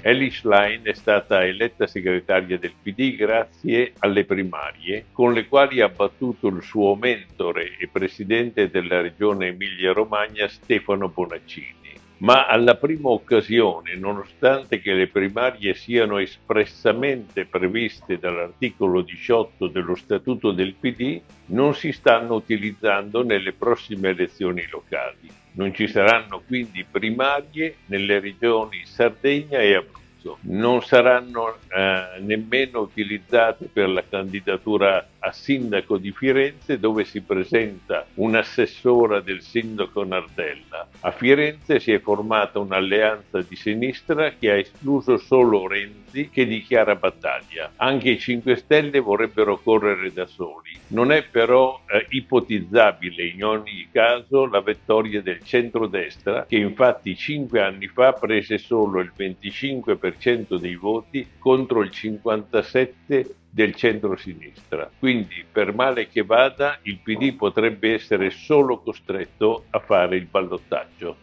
Ellie Schlein è stata eletta segretaria del PD grazie alle primarie, con le quali ha battuto il suo mentore e presidente della regione Emilia-Romagna Stefano Bonaccini ma alla prima occasione, nonostante che le primarie siano espressamente previste dall'articolo 18 dello Statuto del PD, non si stanno utilizzando nelle prossime elezioni locali. Non ci saranno quindi primarie nelle regioni Sardegna e Abruzzo non saranno eh, nemmeno utilizzate per la candidatura a sindaco di Firenze dove si presenta un'assessora del sindaco Nardella. A Firenze si è formata un'alleanza di sinistra che ha escluso solo Renzi che dichiara battaglia. Anche i 5 Stelle vorrebbero correre da soli. Non è però eh, ipotizzabile in ogni caso la vittoria del centrodestra che infatti 5 anni fa prese solo il 25% dei voti contro il 57% del centro-sinistra. Quindi, per male che vada, il PD potrebbe essere solo costretto a fare il ballottaggio.